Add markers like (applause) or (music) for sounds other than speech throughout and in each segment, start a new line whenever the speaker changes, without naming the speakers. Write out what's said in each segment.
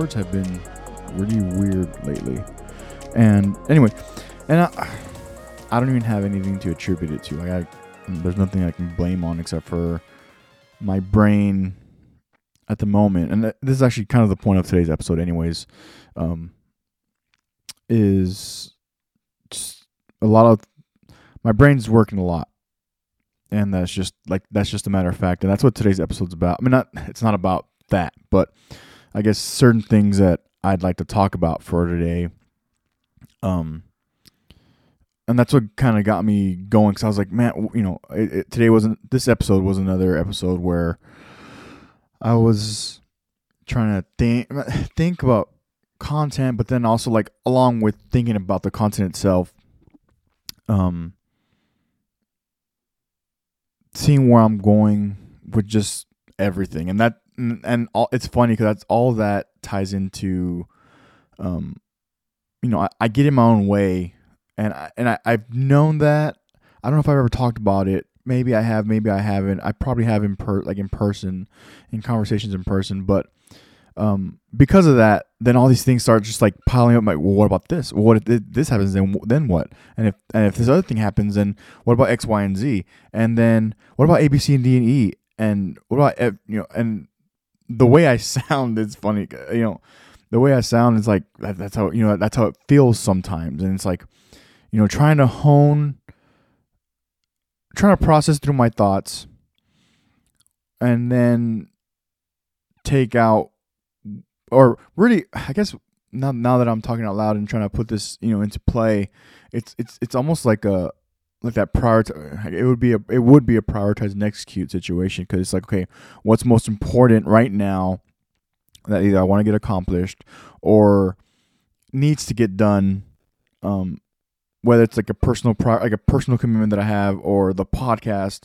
my words have been really weird lately. And anyway, and I, I don't even have anything to attribute it to. Like, I, there's nothing I can blame on except for my brain at the moment. And this is actually kind of the point of today's episode, anyways. Um, is just a lot of my brain's working a lot and that's just like that's just a matter of fact and that's what today's episode's about i mean not it's not about that but i guess certain things that i'd like to talk about for today. Um and that's what kind of got me going because i was like man you know it, it, today wasn't this episode was another episode where i was trying to think (laughs) think about content, but then also like along with thinking about the content itself, um, seeing where I'm going with just everything, and that and, all it's funny because that's all that ties into, um, you know, I, I get in my own way, and I, and I, I've known that. I don't know if I've ever talked about it. Maybe I have, maybe I haven't. I probably have in per like in person, in conversations in person, but um, because of that, then all these things start just like piling up. Like, well, what about this? What if this happens? Then then what? And if and if this other thing happens, then what about X, Y, and Z? And then what about A, B, C, and D, and E? And what about you know? And the way I (laughs) sound is funny. Uh, you know, the way I sound is like that, that's how you know that's how it feels sometimes. And it's like, you know, trying to hone, trying to process through my thoughts, and then take out or really, I guess now now that I'm talking out loud and trying to put this, you know, into play, it's it's it's almost like a like that prior it would be a it would be a prioritize and execute situation because it's like okay what's most important right now that either I want to get accomplished or needs to get done um whether it's like a personal pri- like a personal commitment that I have or the podcast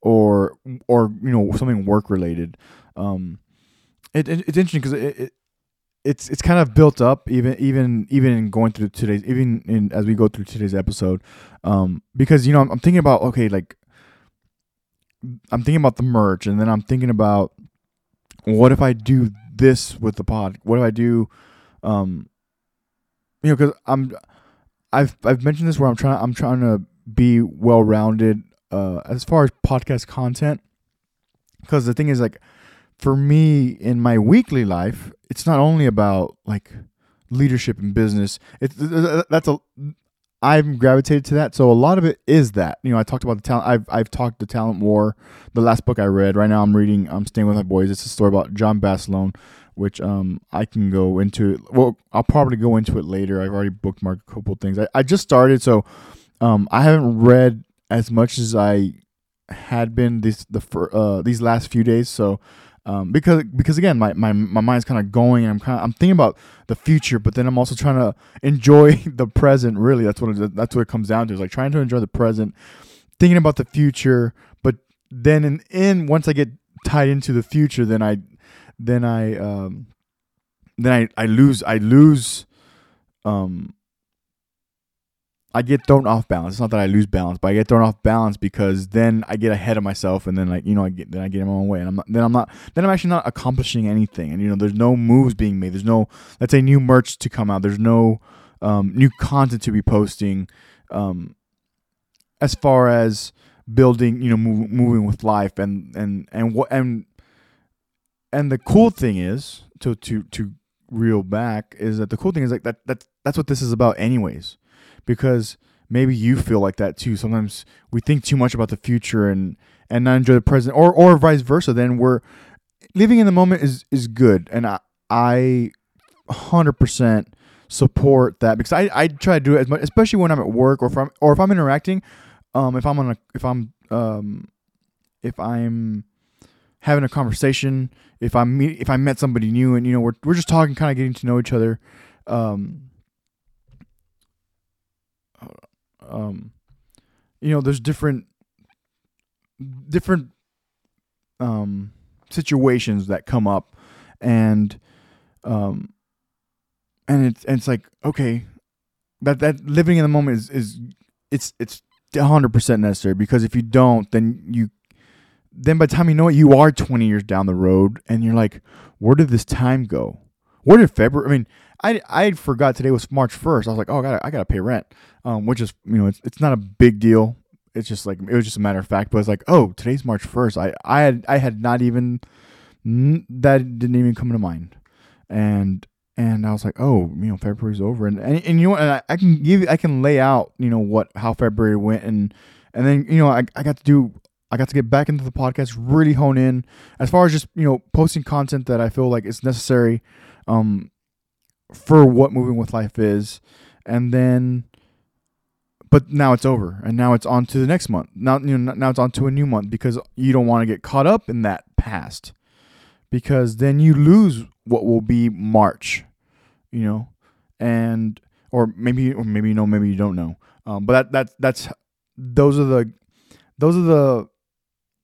or or you know something work related um it, it it's interesting because it, it it's it's kind of built up even even even in going through today's even in as we go through today's episode um because you know I'm, I'm, thinking about okay like i'm thinking about the merch and then i'm thinking about what if i do this with the pod what if i do um you know because i'm i've i've mentioned this where i'm trying i'm trying to be well rounded uh as far as podcast content because the thing is like for me in my weekly life, it's not only about like leadership and business. It's that's a I've gravitated to that. So a lot of it is that. You know, I talked about the talent. I've I've talked the talent war. The last book I read. Right now, I'm reading. I'm staying with my boys. It's a story about John Basilone, which um I can go into. Well, I'll probably go into it later. I've already bookmarked a couple things. I, I just started, so um I haven't read as much as I had been this the uh these last few days. So um, because because again my, my, my mind's kind of going and I'm kind I'm thinking about the future but then I'm also trying to enjoy (laughs) the present really. That's what it, that's what it comes down to is like trying to enjoy the present thinking about the future but then in, in once I get tied into the future then I then I um then I, I lose I lose um I get thrown off balance. It's not that I lose balance, but I get thrown off balance because then I get ahead of myself, and then like you know, I get then I get in my own way, and I'm not, then I'm not then I'm actually not accomplishing anything, and you know, there's no moves being made. There's no let's say new merch to come out. There's no um, new content to be posting. Um, as far as building, you know, move, moving with life, and and and what and and the cool thing is to to to reel back is that the cool thing is like that that that's what this is about, anyways because maybe you feel like that too. Sometimes we think too much about the future and and not enjoy the present, or or vice versa. Then we're living in the moment is is good, and I I hundred percent support that because I, I try to do it as much, especially when I'm at work or if I'm or if I'm interacting. Um, if I'm on a if I'm um if I'm having a conversation, if I'm meet, if I met somebody new and you know we're we're just talking, kind of getting to know each other. Um, um, you know, there's different different um, situations that come up, and um, and it's and it's like okay, that that living in the moment is is it's it's 100% necessary because if you don't then you then by the time you know it you are 20 years down the road and you're like where did this time go? Where did february i mean i i forgot today was march 1st i was like oh i gotta, I gotta pay rent um, which is you know it's, it's not a big deal. It's just like it was just a matter of fact but it's like oh today's march 1st i i had i had not even that didn't even come to mind. And and I was like, oh, you know, February's over, and and, and you know, and I, I, can give, I can lay out, you know, what how February went, and and then you know, I, I got to do, I got to get back into the podcast, really hone in. As far as just you know posting content that I feel like is necessary, um, for what moving with life is, and then. But now it's over, and now it's on to the next month. Now, you know, now it's on to a new month because you don't want to get caught up in that past, because then you lose what will be March, you know, and or maybe or maybe you know, maybe you don't know. Um, but that that's that's those are the those are the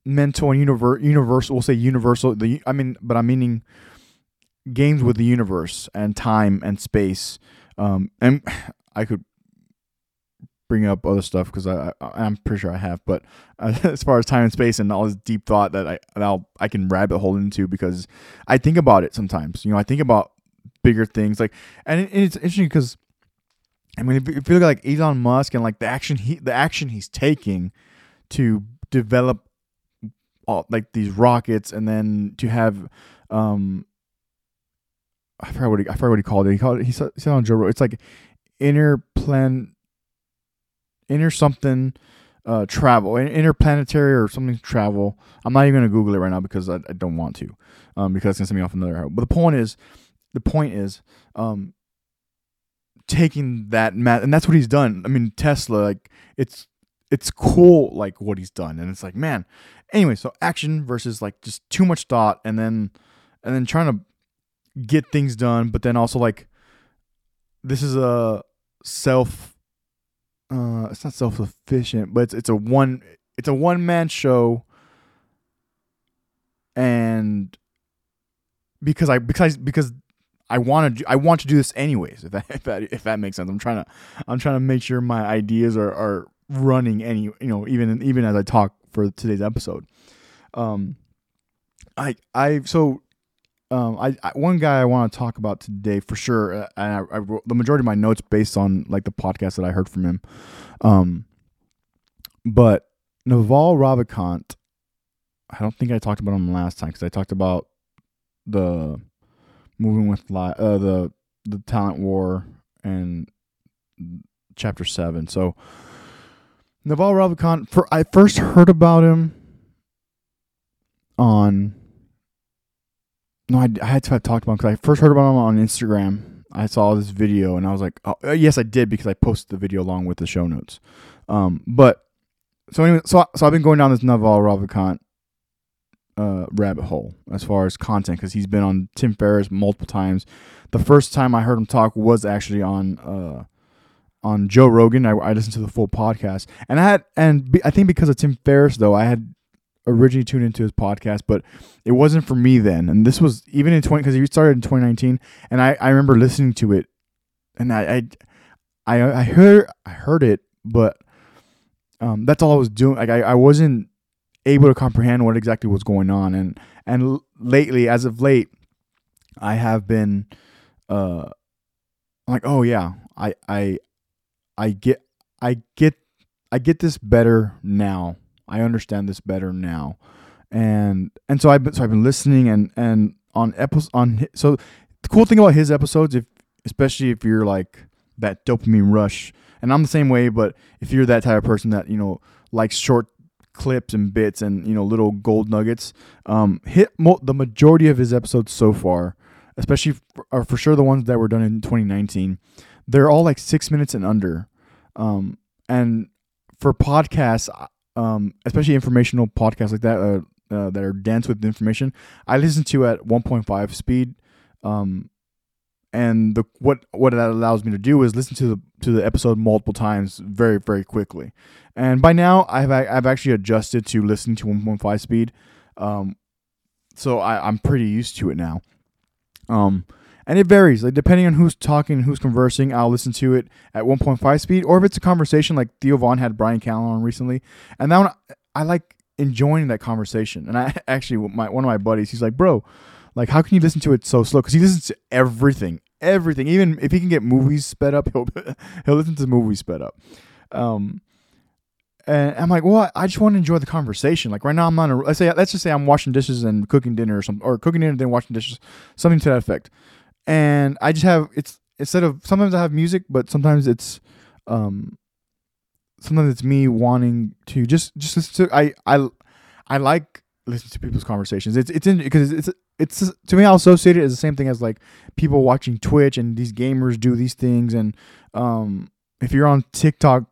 mental and univer- universal. We'll say universal. The I mean, but I'm meaning games with the universe and time and space. Um, and (sighs) I could bring up other stuff because I, I am pretty sure I have. But uh, (laughs) as far as time and space and all this deep thought that I now I can rabbit hole into because I think about it sometimes. You know, I think about bigger things like, and it, it's interesting because I mean, if, if you look at like Elon Musk and like the action he the action he's taking to develop all like these rockets and then to have um I forgot what he, I forgot what he called it. He called it. He said, he said on Joe Rogan. It's like interplan inner something uh, travel, interplanetary or something travel. I'm not even gonna Google it right now because I, I don't want to, um, because it's gonna send me off another. hour. But the point is, the point is, um, taking that math, and that's what he's done. I mean, Tesla, like it's it's cool, like what he's done, and it's like, man. Anyway, so action versus like just too much thought, and then and then trying to get things done, but then also like this is a self uh, it's not self sufficient, but it's it's a one it's a one man show, and because I because because I want to I want to do this anyways. If that (laughs) if that if that makes sense, I'm trying to I'm trying to make sure my ideas are are running any you know even even as I talk for today's episode. Um, I I so um, I, I, one guy I want to talk about today for sure, uh, and I, I, the majority of my notes based on like the podcast that I heard from him. Um, but Naval Ravikant, I don't think I talked about him last time because I talked about the moving with li- uh, the the talent war and chapter seven. So Naval Ravikant, for I first heard about him on no, I, I had to have talked about him because I first heard about him on Instagram. I saw this video and I was like, oh, uh, yes, I did because I posted the video along with the show notes. Um, but so anyway, so so I've been going down this Naval Ravikant uh, rabbit hole as far as content because he's been on Tim Ferriss multiple times. The first time I heard him talk was actually on uh, on Joe Rogan. I, I listened to the full podcast, and I had and be, I think because of Tim Ferriss though, I had originally tuned into his podcast, but it wasn't for me then. And this was even in 20 because he started in 2019, and I, I remember listening to it, and I I I, I heard I heard it, but um, that's all I was doing. Like I, I wasn't able to comprehend what exactly was going on, and and lately, as of late, I have been uh like oh yeah, I I I get I get I get this better now I understand this better now. And and so I've been, so I've been listening and and on episodes on so the cool thing about his episodes if especially if you're like that dopamine rush and I'm the same way but if you're that type of person that you know likes short clips and bits and you know little gold nuggets um hit mo- the majority of his episodes so far especially for, or for sure the ones that were done in 2019 they're all like 6 minutes and under um and for podcasts um, especially informational podcasts like that uh, uh, that are dense with information. I listen to at 1.5 speed, um, and the what what that allows me to do is listen to the to the episode multiple times very very quickly. And by now, I've I've actually adjusted to listening to 1.5 speed, um, so I, I'm pretty used to it now. Um, and it varies. Like depending on who's talking, and who's conversing, I'll listen to it at 1.5 speed, or if it's a conversation like Theo Von had brian Callen on recently, and that one I like enjoying that conversation. And I (laughs) actually, my one of my buddies, he's like, bro, like how can you listen to it so slow? Because he listens to everything, everything. Even if he can get movies sped up, (laughs) he'll he'll listen to movies sped up. Um, and I'm like, well, I just want to enjoy the conversation. Like right now, I'm on a let's say let's just say I'm washing dishes and cooking dinner or something, or cooking dinner and then washing dishes, something to that effect. And I just have it's instead of sometimes I have music, but sometimes it's um sometimes it's me wanting to just just listen to I I I like listening to people's conversations. It's it's in because it's it's to me I'll associate it as the same thing as like people watching Twitch and these gamers do these things. And um if you're on TikTok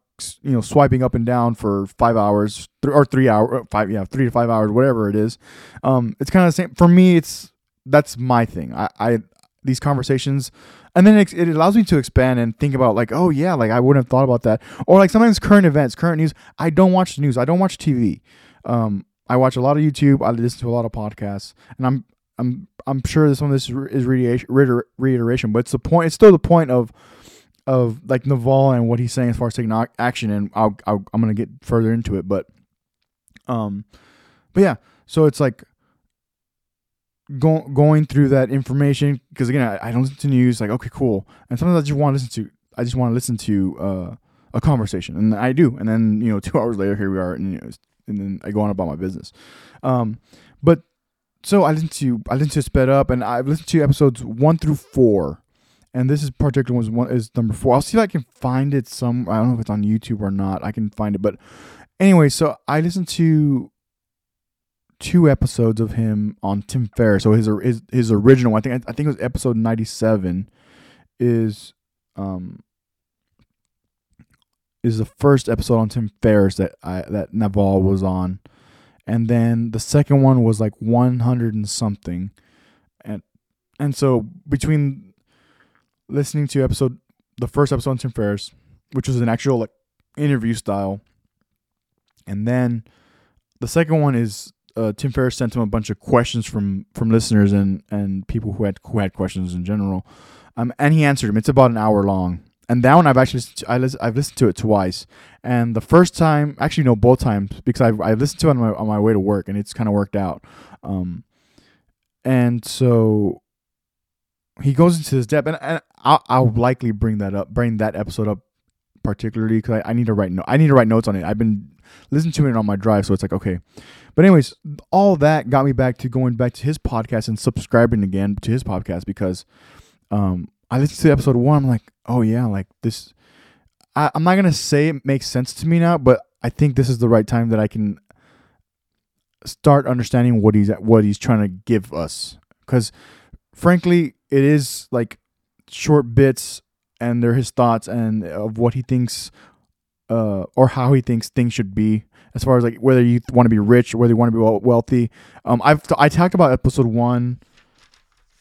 you know swiping up and down for five hours th- or three hours five yeah three to five hours whatever it is um it's kind of the same. For me it's that's my thing. I i these conversations and then it, it allows me to expand and think about like oh yeah like i wouldn't have thought about that. Or like sometimes current events current news i don't watch the news. I don't watch tv um i watch a lot of youtube. I listen to a lot of podcasts. And i'm i'm i'm sure some of this is reiteration, reiteration but it's the point it's still the point of of like Naval and what he's saying as far as taking action, and I'll I'm gonna get further into it, but um, but yeah, so it's like going going through that information because again, I, I, don't listen to news. Like, okay, cool, and sometimes I just want to listen to I just want to listen to uh, a conversation, and I do, and then you know, (laughs) two hours later, here we are, and you know, and then I go on about my business. Um, but so I listened to I listened to Sped Up, and I've listened to episodes one through four and this is particular one is number four. I'll see if I can find it some. I don't know if it's on YouTube or not. I can find it, but anyway. So I listened to two episodes of him on Tim Ferriss. So his his his original. I think I think it was episode ninety seven. Is um is the first episode on Tim Ferriss that I that Naval was on, and then the second one was like one hundred and something, and and so between listening to episode the first episode on Tim Ferriss, which was an actual like interview style, and then the second one is uh, Tim Ferriss sent him a bunch of questions from from listeners and and people who had who had questions in general, um, and he answered them. It's about an hour long, and that one I've actually listened to, I I've listened to it twice, and the first time actually no both times because I've I listened to it on my on my way to work and it's kind of worked out, um, and so he goes into this depth, and, and I'll, I'll, likely bring that up, bring that episode up particularly because I, I, need to write no, I need to write notes on it. I've been listening to it on my drive, so it's like okay. But anyways, all that got me back to going back to his podcast and subscribing again to his podcast because um, I listened to episode one. I'm like, oh yeah, like this. I, I'm not gonna say it makes sense to me now, but I think this is the right time that I can start understanding what he's what he's trying to give us because frankly it is like short bits and they're his thoughts and of what he thinks uh, or how he thinks things should be as far as like whether you want to be rich or whether you want to be wealthy. Um, I've t- I talked about episode one,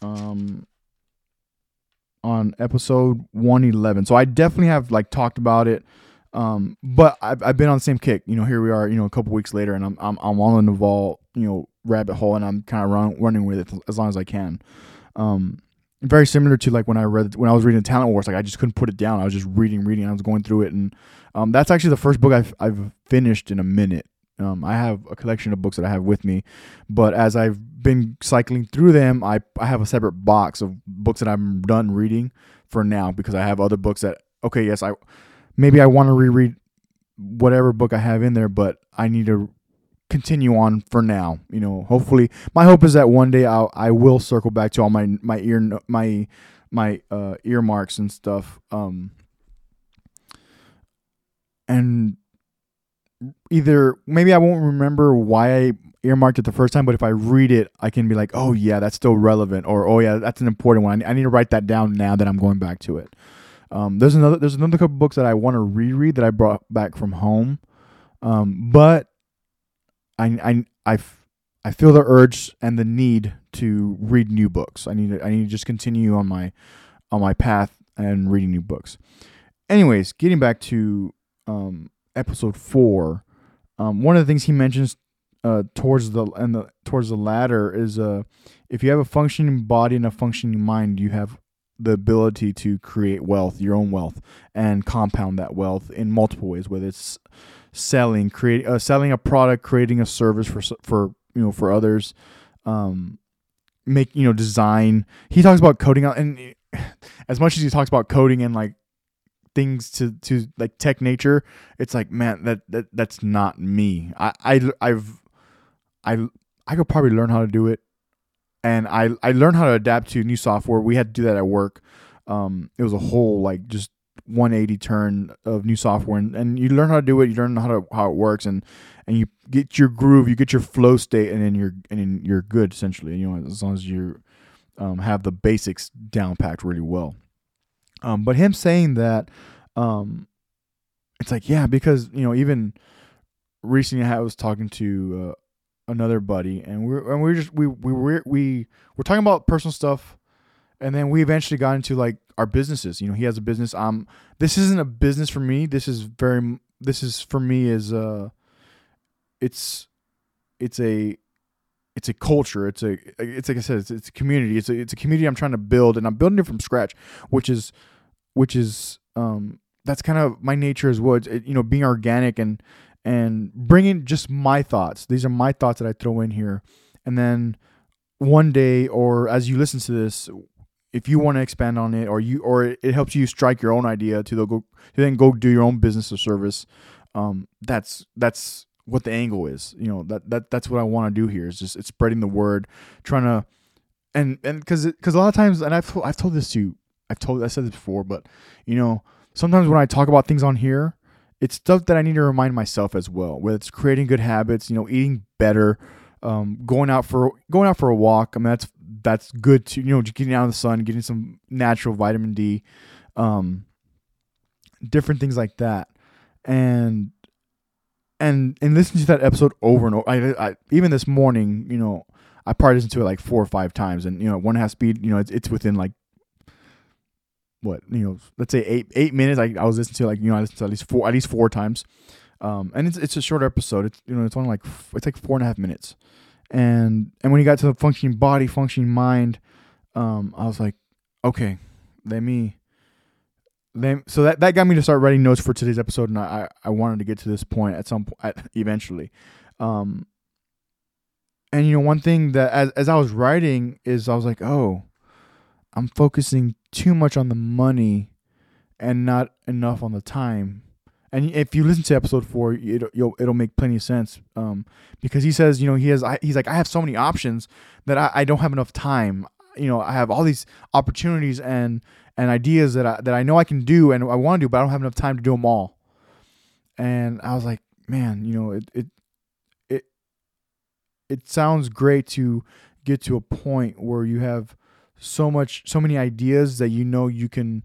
um, on episode one eleven. So I definitely have like talked about it. Um, but I've, I've been on the same kick. You know, here we are. You know, a couple weeks later, and I'm I'm I'm on the Naval you know rabbit hole, and I'm kind of run, running with it as long as I can. Um, very similar to like when I read when I was reading Talent Wars. Like I just couldn't put it down. I was just reading, reading. I was going through it, and um, that's actually the first book I've I've finished in a minute. Um, I have a collection of books that I have with me, but as I've been cycling through them, I I have a separate box of books that I'm done reading for now because I have other books that okay, yes, I maybe I want to reread whatever book I have in there, but I need to continue on for now. You know, hopefully, my hope is that one day I'll I will circle back to all my my ear my my uh, earmarks and stuff. Um, and either maybe I won't remember why I earmarked it the first time, but if I read it, I can be like, oh yeah, that's still relevant, or oh yeah, that's an important one. I need to write that down now that I'm going back to it. Um, there's another there's another couple books that I want to reread that I brought back from home, um, but I, I, I, I feel the urge and the need to read new books. I need to, I need to just continue on my on my path and reading new books. Anyways, getting back to um, episode four, um, one of the things he mentions uh, towards the and the towards the latter is uh, if you have a functioning body and a functioning mind, you have the ability to create wealth, your own wealth, and compound that wealth in multiple ways. Whether it's selling, create, uh, selling a product, creating a service for for you know for others, um, make you know design. He talks about coding out, and as much as he talks about coding and like things to to like tech nature, it's like man that that that's not me. I I I've I I could probably learn how to do it, and I I learned how to adapt to new software. We had to do that at work. Um, it was a whole like just 180 turn of new software, and, and you learn how to do it. You learn how to how it works, and and you get your groove, you get your flow state, and then you're and then you're good essentially. You know, as long as you um, have the basics down packed really well. Um, but him saying that, um, it's like yeah, because you know even recently I was talking to uh, another buddy, and we are and we are just we we were we we're talking about personal stuff, and then we eventually got into like our businesses. You know, he has a business. Um, this isn't a business for me. This is very this is for me is uh, it's it's a it's a culture. It's a it's like I said, it's, it's a community. It's a it's a community I'm trying to build, and I'm building it from scratch, which is which is um that's kind of my nature as well. It, you know, being organic and and bringing just my thoughts. These are my thoughts that I throw in here, and then one day or as you listen to this, if you want to expand on it, or you or it, helps you strike your own idea to go to then go do your own business or service. Um, that's that's what the angle is. You know that that that's what I want to do here. Is just it's spreading the word, trying to, and and because because a lot of times, and I've told, I've told this to you, I've told I said this before, but you know sometimes when I talk about things on here, it's stuff that I need to remind myself as well. Whether it's creating good habits, you know, eating better, um, going out for going out for a walk. I mean that's that's good to you know getting out of the sun, getting some natural vitamin D, um, different things like that, and and and listen to that episode over and over. I, I even this morning, you know, I probably listened to it like four or five times, and you know, one half speed, you know, it's, it's within like what you know, let's say eight eight minutes. I, I was listening to like you know, I listened to at least four at least four times, um, and it's it's a short episode. It's you know, it's only like it's like four and a half minutes, and and when you got to the functioning body, functioning mind, um, I was like, okay, let me then so that, that got me to start writing notes for today's episode and I, I wanted to get to this point at some point eventually. Um and you know one thing that as, as i was writing is i was like oh i'm focusing too much on the money and not enough on the time and if you listen to episode four it, will it'll make plenty of sense um because he says you know he has he's like i have so many options that I, I don't have enough time you know i have all these opportunities and and ideas that I, that I know I can do and I want to do, but I don't have enough time to do them all. And I was like, man, you know, it it it it sounds great to get to a point where you have so much so many ideas that you know you can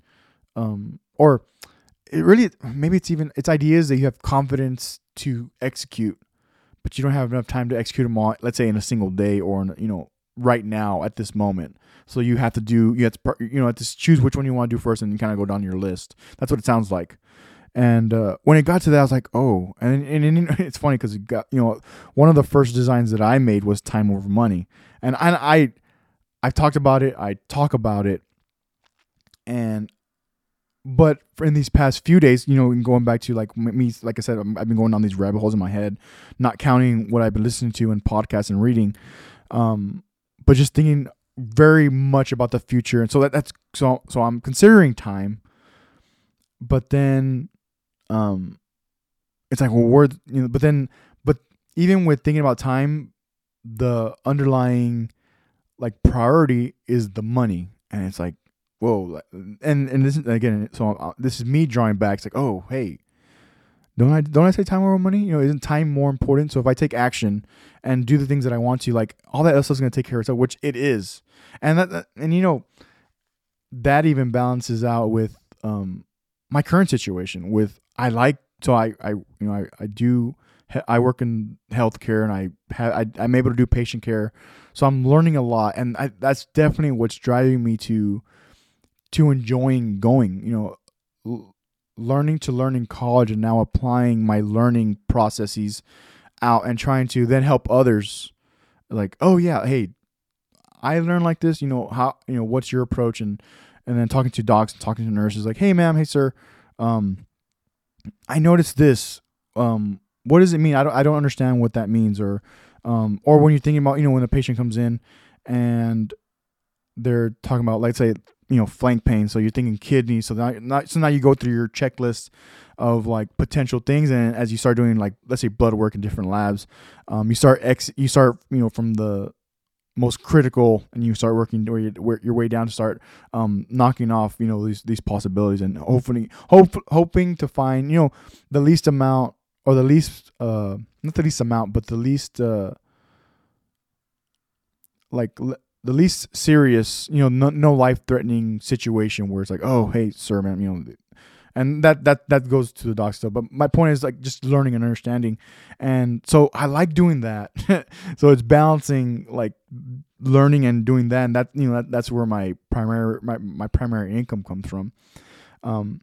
um or it really maybe it's even it's ideas that you have confidence to execute but you don't have enough time to execute them all let's say in a single day or in, you know right now at this moment so you have to do you have to you know to choose which one you want to do first, and kind of go down your list. That's what it sounds like. And uh, when it got to that, I was like, oh, and and, and (laughs) it's funny because it got you know one of the first designs that I made was time over money, and I I I've talked about it, I talk about it, and but in these past few days, you know, going back to like me, like I said, I've been going down these rabbit holes in my head, not counting what I've been listening to in podcasts and reading, um, but just thinking very much about the future, and so that, that's so so I'm considering time, but then, um, it's like well, we're you know, but then, but even with thinking about time, the underlying like priority is the money, and it's like whoa, and and this is again, so uh, this is me drawing back. It's like oh hey, don't I don't I say time over money? You know, isn't time more important? So if I take action and do the things that I want to, like all that else is going to take care of itself, which it is. And that and you know that even balances out with um my current situation with I like so I I you know I I do I work in healthcare and I have I, I'm able to do patient care, so I'm learning a lot, and I, that's definitely what's driving me to to enjoying going. You know, learning to learn in college and now applying my learning processes out and trying to then help others like oh yeah hey i learned like this you know how you know what's your approach and and then talking to docs and talking to nurses like hey ma'am hey sir um i noticed this um what does it mean i don't i don't understand what that means or um or when you're thinking about you know when the patient comes in and they're talking about let's say you know flank pain. So you're thinking kidney. So now, so now you go through your checklist of like potential things. And as you start doing like let's say blood work in different labs um, you start ex you start you know from the most critical and you start working your, your way down to start um, knocking off you know these these possibilities and hopefully hope, hoping to find you know the least amount or the least uh not the least amount but the least uh like the least serious, you know, no, no life threatening situation where it's like, oh, hey, sir, man, you know, and that that that goes to the doc stuff. But my point is like just learning and understanding, and so I like doing that. (laughs) so it's balancing like learning and doing that, and that you know that, that's where my primary my, my primary income comes from, um,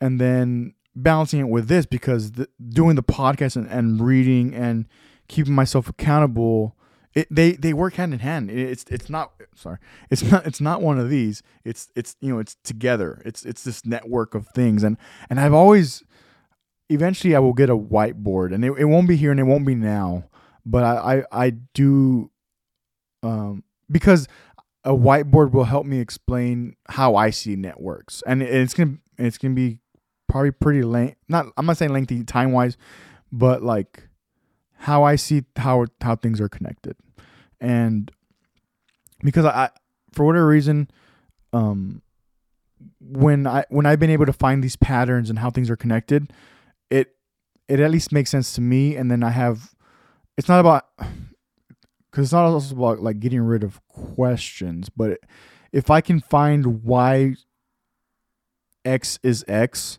and then balancing it with this because the, doing the podcast and, and reading and keeping myself accountable it, they they work hand in hand. It's it's not sorry. It's not it's not one of these. It's it's you know it's together. It's it's this network of things and and I've always eventually I will get a whiteboard and it, it won't be here and it won't be now, but I I, I do um because a whiteboard will help me explain how I see networks and it's gonna it's gonna be probably pretty length. Not I'm not saying lengthy time wise, but like how I see how how things are connected and because I, for whatever reason, um, when I when I've been able to find these patterns and how things are connected, it it at least makes sense to me. And then I have, it's not about (sighs) because it's not also about like getting rid of questions, but if I can find why X is X,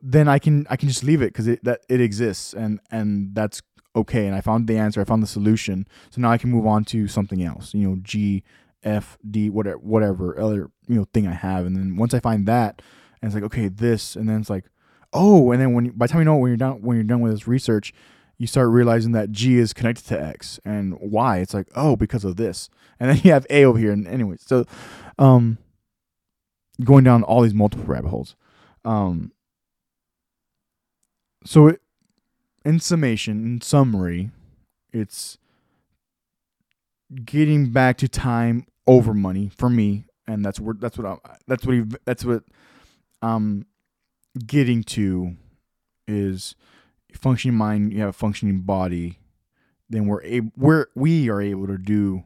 then I can I can just leave it because it that it exists and and that's okay and I found the answer, I found the solution. So now I can move on to something else, you know, G, F, D, whatever, whatever other, you know, thing I have. And then once I find that, and it's like, okay, this, and then it's like, oh, and then when, by the time you know, when you're done, when you're done with this research, you start realizing that G is connected to X and Y. It's like, oh, because of this. And then (laughs) you have A over here. And anyway, so, um, going down all these multiple rabbit holes. Um, so it, in summation, in summary, it's getting back to time over money for me, and that's what that's what I, that's what that's what I'm getting to is functioning mind. You have a functioning body, then we're able we're we are able to do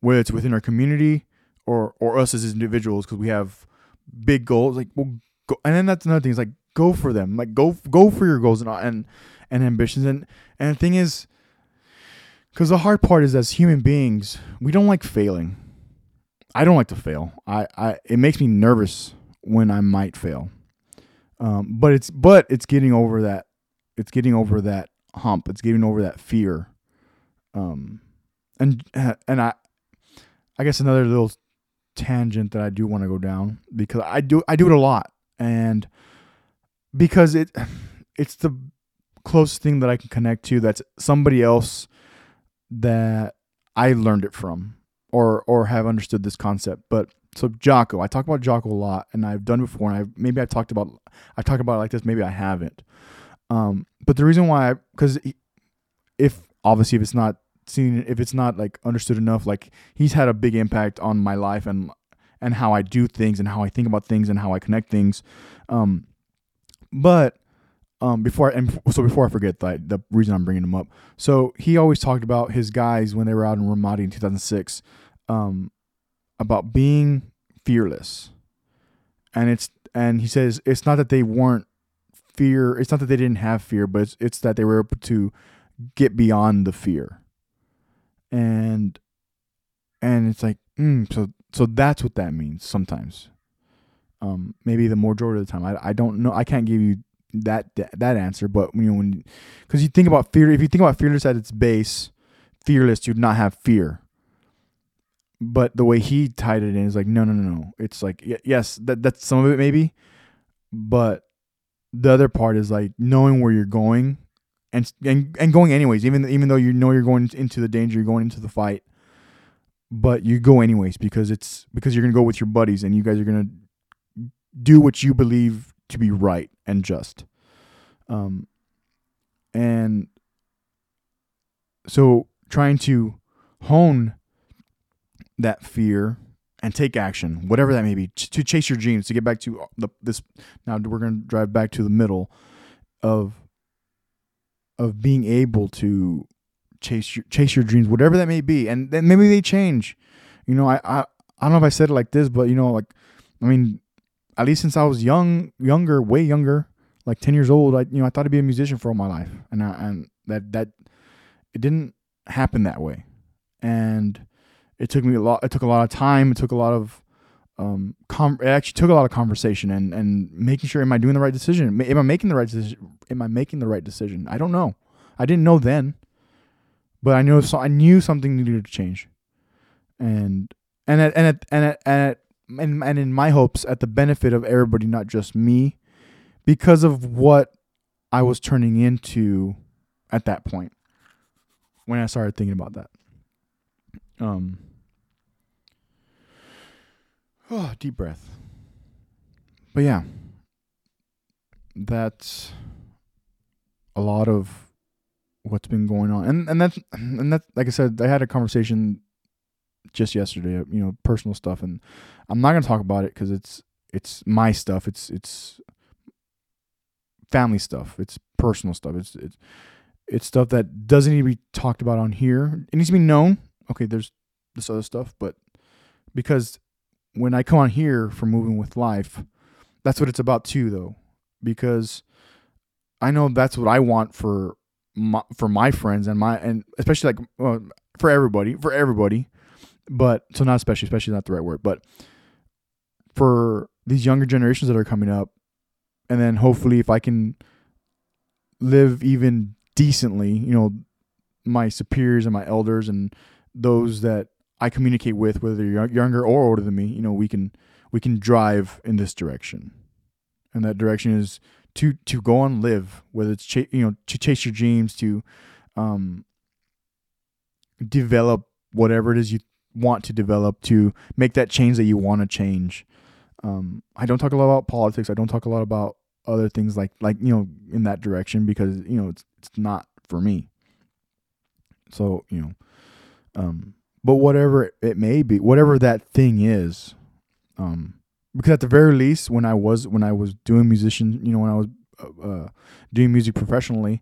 whether it's within our community or or us as individuals because we have big goals. Like we'll go, and then that's another thing. Is like go for them. Like go go for your goals and and and ambitions. And and the thing is, because the hard part is, as human beings, we don't like failing. I don't like to fail. I, I it makes me nervous when I might fail. Um, but it's but it's getting over that. It's getting over that hump. It's getting over that fear. Um, and and I, I guess another little tangent that I do want to go down because I do I do it a lot and because it it's the closest thing that I can connect to that's somebody else that I learned it from or or have understood this concept. But so Jocko, I talk about Jocko a lot, and I've done before, and I maybe I've talked about I talked about it like this, maybe I haven't. Um, but the reason why, because if obviously if it's not seen, if it's not like understood enough, like he's had a big impact on my life and and how I do things and how I think about things and how I connect things. Um, but um, before I, and so before I forget that the reason I'm bringing him up. So he always talked about his guys when they were out in Ramadi in 2006, um, about being fearless, and it's and he says it's not that they weren't fear. It's not that they didn't have fear, but it's it's that they were able to get beyond the fear, and and it's like mm, so so that's what that means sometimes. Um, maybe the majority of the time. I, I don't know. I can't give you that that answer. But you know when because you think about fear, if you think about fearless at its base, fearless you'd not have fear. But the way he tied it in is like no no no no. It's like yes that that's some of it maybe, but the other part is like knowing where you're going and and and going anyways, even even though you know you're going into the danger, you're going into the fight, but you go anyways because it's because you're gonna go with your buddies and you guys are gonna do what you believe to be right and just. Um, and so trying to hone that fear and take action, whatever that may be, to chase your dreams, to get back to the this. Now we're gonna drive back to the middle of of being able to chase your chase your dreams, whatever that may be, and then maybe they change. You know, I I I don't know if I said it like this, but you know, like I mean, at least since I was young, younger, way younger, like ten years old, I you know I thought I'd be a musician for all my life, and I, and that that it didn't happen that way, and it took me a lot. It took a lot of time. It took a lot of um, com- it actually took a lot of conversation and and making sure am I doing the right decision? Am I making the right decision? Am I making the right decision? I don't know. I didn't know then, but I know so I knew something needed to change, and and at, and at, and at, and at, and, and in my hopes at the benefit of everybody, not just me, because of what I was turning into at that point when I started thinking about that. Um. Oh, (sighs) deep breath. But yeah, that's a lot of what's been going on, and and that's and that like I said, I had a conversation just yesterday, you know, personal stuff, and I'm not gonna talk about it because it's it's my stuff. It's it's family stuff. It's personal stuff. It's it's it's stuff that doesn't need to be talked about on here. It needs to be known. Okay, there's this other stuff, but because when I come on here for moving with life, that's what it's about too, though, because I know that's what I want for my, for my friends and my and especially like uh, for everybody, for everybody, but so not especially, especially not the right word, but for these younger generations that are coming up, and then hopefully if I can live even decently, you know, my superiors and my elders and those that I communicate with, whether you're younger or older than me, you know, we can we can drive in this direction, and that direction is to to go and live, whether it's ch- you know to chase your dreams, to um, develop whatever it is you want to develop, to make that change that you want to change. Um, I don't talk a lot about politics. I don't talk a lot about other things like like you know in that direction because you know it's it's not for me. So you know, um, but whatever it may be, whatever that thing is, um, because at the very least, when I was when I was doing musician, you know, when I was uh, uh, doing music professionally,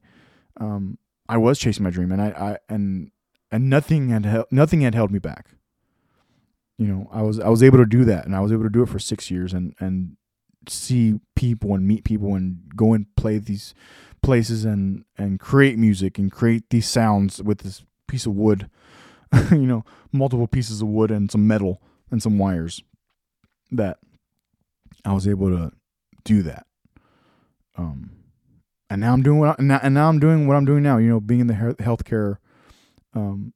um, I was chasing my dream, and I, I and and nothing had hel- nothing had held me back. You know, I was I was able to do that, and I was able to do it for six years, and and see people and meet people and go and play these places and and create music and create these sounds with this piece of wood (laughs) you know, multiple pieces of wood and some metal and some wires that I was able to do that. Um, and now I'm doing what I, and, now, and now I'm doing what I'm doing now. You know, being in the healthcare um,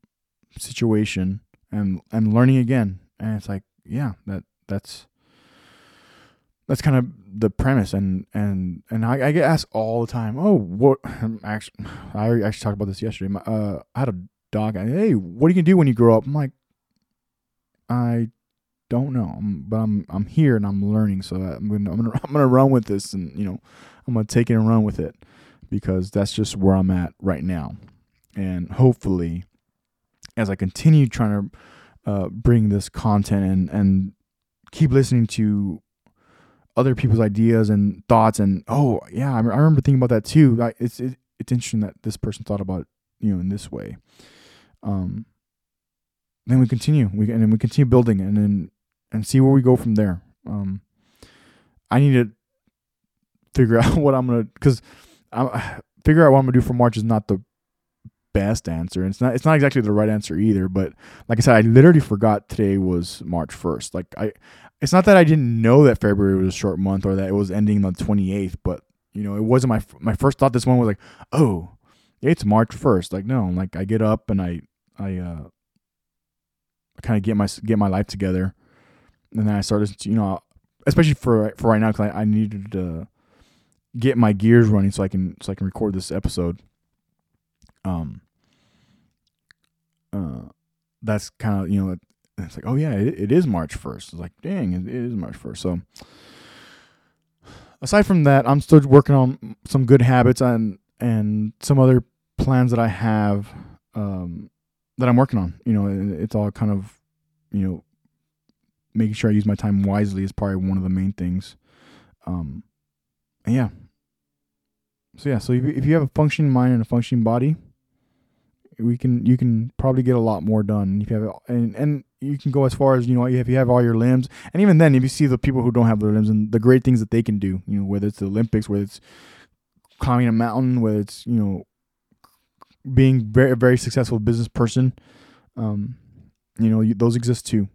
situation and and learning again. And it's like, yeah, that that's that's kind of the premise. And and and I, I get asked all the time. Oh, what? Actually, (sighs) I actually talked about this yesterday. My, uh, I had a dog. Hey, what are you gonna do when you grow up? I'm like, I don't know, but I'm I'm here and I'm learning. So I'm gonna I'm gonna (laughs) I'm gonna run with this, and you know, I'm gonna take it and run with it because that's just where I'm at right now. And hopefully, as I continue trying to uh, bring this content and and keep listening to other people's ideas and thoughts and oh yeah I, remember thinking about that too it's it, it's interesting that this person thought about it, you know in this way um, then we continue. We and then we continue building and then and see where we go from there. Um, I need to figure (laughs) out what I'm gonna because I (sighs) figure out what I'm gonna do for March is not the best answer. And It's not it's not exactly the right answer either. But like I said, I literally forgot today was March first. Like I, it's not that I didn't know that February was a short month or that it was ending on the 28th, but you know it wasn't my my first thought. This one was like, oh, it's March first. Like no, like I get up and I I uh, kind of get my get my life together, and then I started, you know, especially for for right now, because I, I needed to get my gears running so I can so I can record this episode. um, that's kind of you know it's like oh yeah it, it is March first. It's like dang it, it is March first. So aside from that, I'm still working on some good habits and and some other plans that I have um, that I'm working on. You know, it's all kind of you know making sure I use my time wisely is probably one of the main things. Um, yeah. So yeah, so if, if you have a functioning mind and a functioning body, we can you can probably get a lot more done. If you have and and you can go as far as you know if you have all your limbs, and even then, if you see the people who don't have their limbs and the great things that they can do, you know, whether it's the Olympics, whether it's climbing a mountain, whether it's you know being very very successful business person, um, you know, you, those exist too.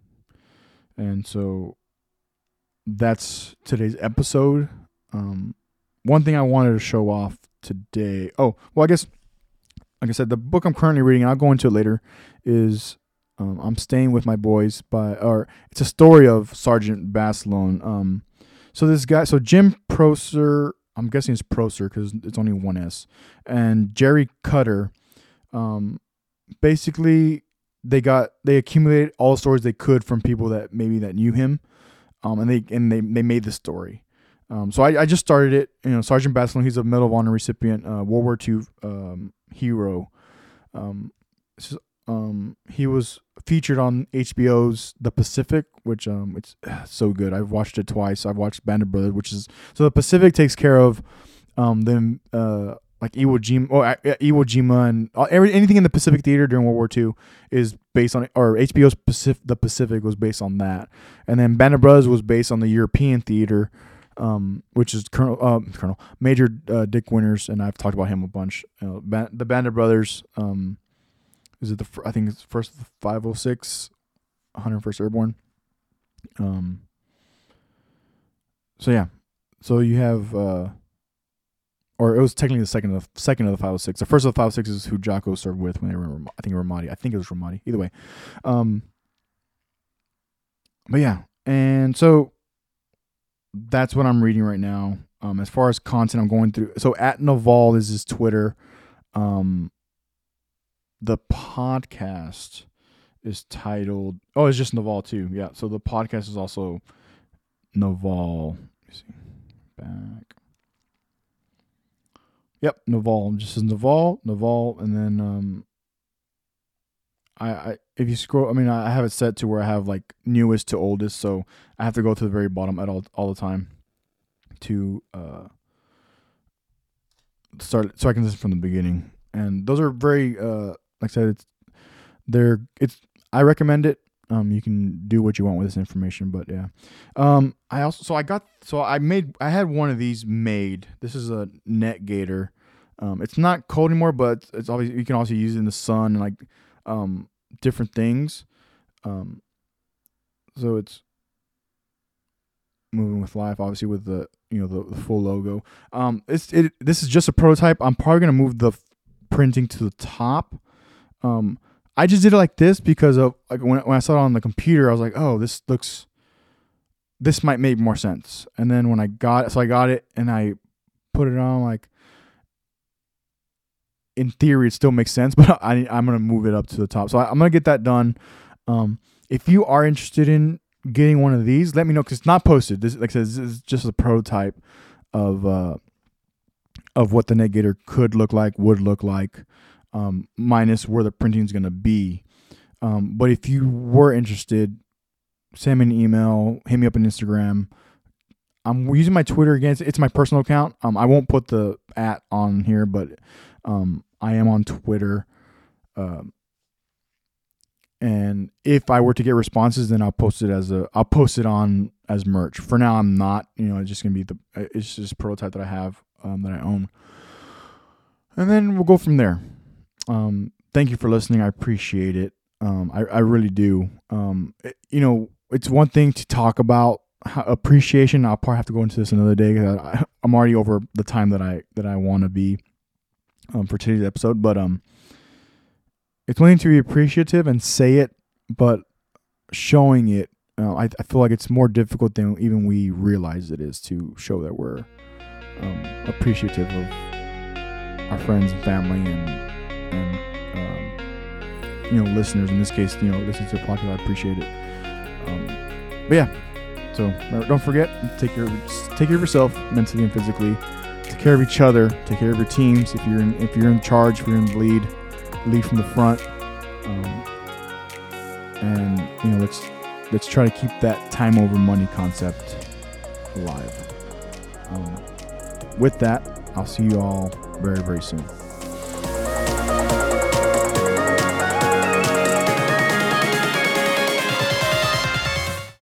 And so that's today's episode. Um, one thing I wanted to show off today. Oh, well, I guess, like I said, the book I'm currently reading, I'll go into it later, is um, I'm Staying with My Boys by, or it's a story of Sergeant Basilone. Um, so this guy, so Jim Proser, I'm guessing it's Proser because it's only one S, and Jerry Cutter, um, basically they got they accumulated all the stories they could from people that maybe that knew him, um, and they and they they made the story. Um, so I, I just started it. You know, Sergeant Basilone, he's a Medal of Honor recipient, uh, World War II um, hero. Um, um, he was featured on HBO's The Pacific, which um, it's (sighs) so good. I've watched it twice. I've watched Band of Brothers, which is so The Pacific takes care of um, them uh, like Iwo Jima, or uh, Iwo Jima, and every, anything in the Pacific Theater during World War II is based on, or HBO's Pacific, The Pacific was based on that, and then Band of Brothers was based on the European theater, um, which is Colonel, uh, Colonel Major uh, Dick Winters, and I've talked about him a bunch. You know, the Band of Brothers, um, is it the I think it's first 506, 101st Airborne. Um. So yeah, so you have. Uh, or it was technically the second of the second of the 506. The first of the 506 is who Jocko served with when they were I think Ramadi. I think it was Ramadi. Either way. Um, but yeah, and so that's what I'm reading right now. Um, as far as content, I'm going through. So at Naval is his Twitter. Um, the podcast is titled. Oh, it's just Naval too. Yeah. So the podcast is also Naval. see. Back. Yep, Naval. Just says Naval, Naval, and then um, I, I if you scroll, I mean, I have it set to where I have like newest to oldest, so I have to go to the very bottom at all all the time to uh start, so I can listen from the beginning. And those are very, uh, like I said, it's they're it's I recommend it. Um, you can do what you want with this information, but yeah. Um, I also so I got so I made I had one of these made. This is a neck gaiter. Um, it's not cold anymore, but it's obviously you can also use it in the sun and like um different things. Um, so it's moving with life, obviously with the you know the, the full logo. Um, it's it. This is just a prototype. I'm probably gonna move the printing to the top. Um, I just did it like this because of like when when I saw it on the computer, I was like, oh, this looks, this might make more sense. And then when I got it, so I got it and I put it on like. In theory, it still makes sense, (laughs) but I I'm gonna move it up to the top. So I, am gonna get that done. Um, if you are interested in getting one of these, let me know because it's not posted. This, like I said, this is just a prototype of uh, of what the neck gaiter could look like, would look like um, minus where the printing is going to be. Um, but if you were interested, send me an email, hit me up on Instagram. I'm using my Twitter again. It's, it's my personal account. Um, I won't put the at on here, but um, I am on Twitter. Um, and if I were to get responses, then I'll post it as a I'll post it on as merch. For now, I'm not. You know, it's just gonna be the it's just prototype that I have um, that I own, and then we'll go from there. Um, thank you for listening. I appreciate it. Um, I, I really do. Um, it, you know, it's one thing to talk about appreciation. I'll probably have to go into this another day because I'm already over the time that I that I want to be um, for today's episode. But um, it's one thing to be appreciative and say it, but showing it, uh, I, I feel like it's more difficult than even we realize it is to show that we're um, appreciative of our friends and family and and um, you know listeners. In this case, you know, listen to the podcast. I appreciate it. Um, but yeah, so don't forget take care take care of yourself mentally and physically. Take care of each other. Take care of your teams. If you're in, if you're in charge, if you're in the lead, lead from the front. Um, and you know, let's let's try to keep that time over money concept alive. Um, with that, I'll see you all very very soon.